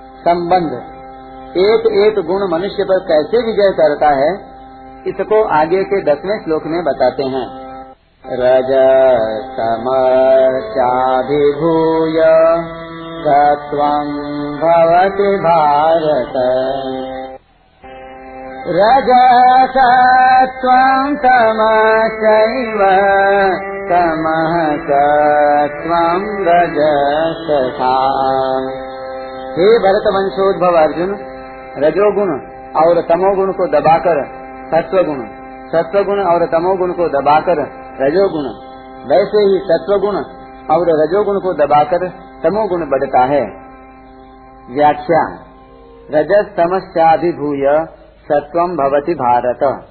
संबंध। एक एक गुण मनुष्य पर कैसे विजय करता है, इसको आगे के दसवें श्लोक में बताते हैं। रज समस्याभिभूय सत्वं भवति भारत। रजसत्वं तमसैव तमः सत्वं रजसथा हे भरत वंशोद्भव अर्जुन, रजोगुण और तमोगुण को दबाकर सत्वगुण सत्वगुण और तमोगुण को दबाकर रजोगुण। वैसे ही सत्वगुण और रजोगुण को दबाकर तमोगुण बढ़ता है। व्याख्या रजस समस्याभिभूय सत्वम भवती भारत।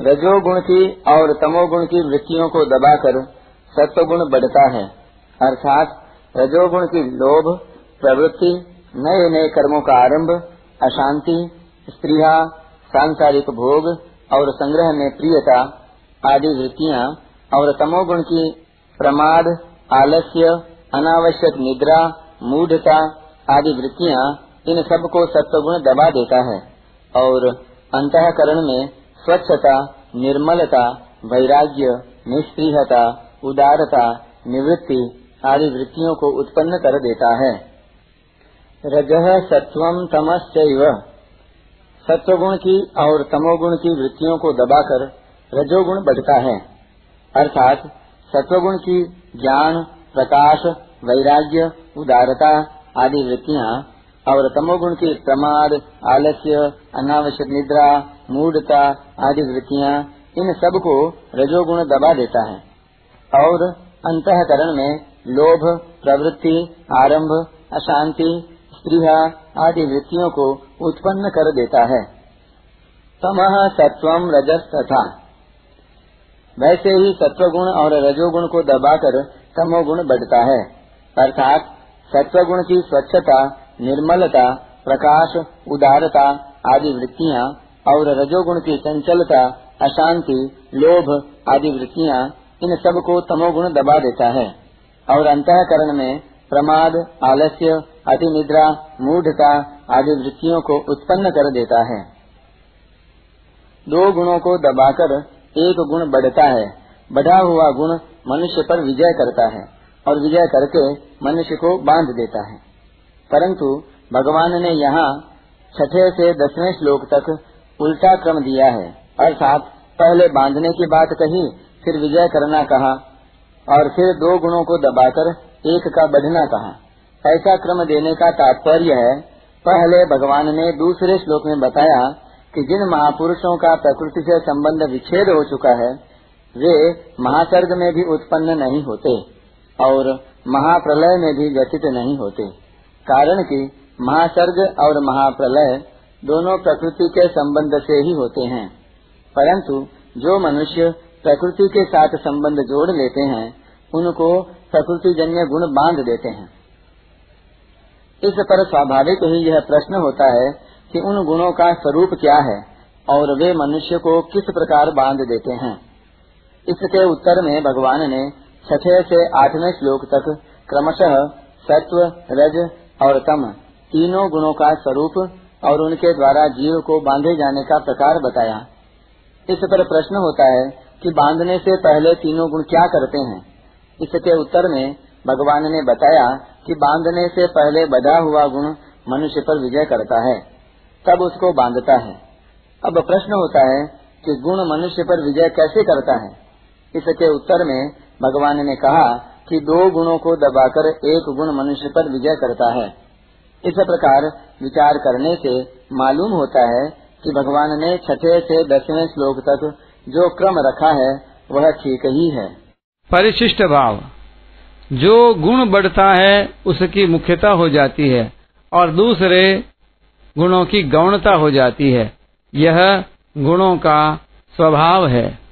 रजोगुण की और तमोगुण की वृत्तियों को दबाकर सत्वगुण बढ़ता है। अर्थात रजोगुण की लोभ, प्रवृत्ति नए नए कर्मों का आरंभ, अशांति स्त्रिया सांसारिक भोग और संग्रह में प्रियता आदि वृत्तियाँ और तमोगुण की प्रमाद, आलस्य, अनावश्यक निद्रा, मूढ़ता आदि वृत्तियाँ इन सबको सत्वगुण दबा देता है और अंतकरण में स्वच्छता, निर्मलता, वैराग्य निष्प्रियता उदारता, निवृत्ति आदि वृत्तियों को उत्पन्न कर देता है। रज सत्वम तमस्व सत्वगुण की और तमोगुण की वृत्तियों को दबाकर रजोगुण बढ़ता है। अर्थात सत्वगुण की ज्ञान, प्रकाश, वैराग्य, उदारता आदि वृत्तियाँ और तमोगुण की प्रमाद, आलस्य, अनावश्यक निद्रा, मूढ़ता आदि वृत्तियाँ इन सबको रजोगुण दबा देता है। और अंतकरण में लोभ, प्रवृत्ति, आरंभ, अशांति स्त्रिया आदि वृत्तियों को उत्पन्न कर देता है। तमह सत्वम रजस तथा वैसे ही सत्वगुण और रजोगुण को दबाकर तमोगुण बढ़ता है। अर्थात सत्वगुण की स्वच्छता, निर्मलता, प्रकाश, उदारता आदि वृत्तियाँ और रजोगुण की चंचलता, अशांति, लोभ आदि वृत्तियाँ इन सबको तमोगुण दबा देता है। और अंतकरण में प्रमाद, आलस्य अति निद्रा मूढ़ता आदि वृत्तियों को उत्पन्न कर देता है। दो गुणों को दबाकर एक गुण बढ़ता है। बढ़ा हुआ गुण मनुष्य पर विजय करता है और विजय करके मनुष्य को बाँध देता है। परंतु भगवान ने यहाँ छठे से दसवें श्लोक तक उल्टा क्रम दिया है। अर्थात पहले बांधने की बात कही, फिर विजय करना कहा और फिर दो गुणों को दबाकर एक का बढ़ना कहा। ऐसा क्रम देने का तात्पर्य है। पहले भगवान ने दूसरे श्लोक में बताया कि जिन महापुरुषों का प्रकृति से संबंध विच्छेद हो चुका है, वे महासर्ग में भी उत्पन्न नहीं होते और महाप्रलय में भी व्यतीत नहीं होते। कारण कि महासर्ग और महाप्रलय दोनों प्रकृति के संबंध से ही होते हैं। परंतु जो मनुष्य प्रकृति के साथ संबंध जोड़ लेते हैं, उनको प्रकृति जन्य गुण बाँध देते हैं। इस पर स्वाभाविक ही यह प्रश्न होता है कि उन गुणों का स्वरूप क्या है, और वे मनुष्य को किस प्रकार बाँध देते हैं। इसके उत्तर में भगवान ने छठे से आठवें श्लोक तक क्रमशः सत्व, रज और तम तीनों गुणों का स्वरूप और उनके द्वारा जीव को बांधे जाने का प्रकार बताया। इस पर प्रश्न होता है कि बांधने से पहले तीनों गुण क्या करते हैं? इसके उत्तर में भगवान ने बताया कि बांधने से पहले बधा हुआ गुण मनुष्य पर विजय करता है, तब उसको बांधता है। अब प्रश्न होता है कि गुण मनुष्य पर विजय कैसे करता है? इसके उत्तर में भगवान ने कहा कि दो गुणों को दबाकर एक गुण मनुष्य पर विजय करता है। इस प्रकार विचार करने से मालूम होता है कि भगवान ने छठे से दसवें श्लोक तक जो क्रम रखा है, वह ठीक ही है। परिशिष्ट भाव। जो गुण बढ़ता है, उसकी मुख्यता हो जाती है और दूसरे गुणों की गौणता हो जाती है। यह गुणों का स्वभाव है।